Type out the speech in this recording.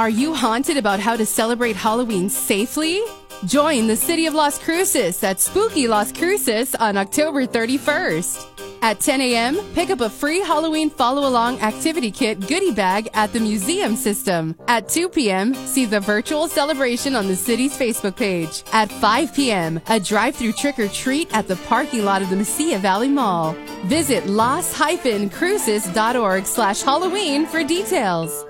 Are you haunted about how to celebrate Halloween safely? Join the City of Las Cruces at Spooky Las Cruces on October 31st. At 10 a.m., pick up a free Halloween follow along activity kit goodie bag at the museum system. At 2 p.m., see the virtual celebration on the city's Facebook page. At 5 p.m., a drive through trick or treat at the parking lot of the Mesilla Valley Mall. Visit las-cruces.org slash Halloween for details.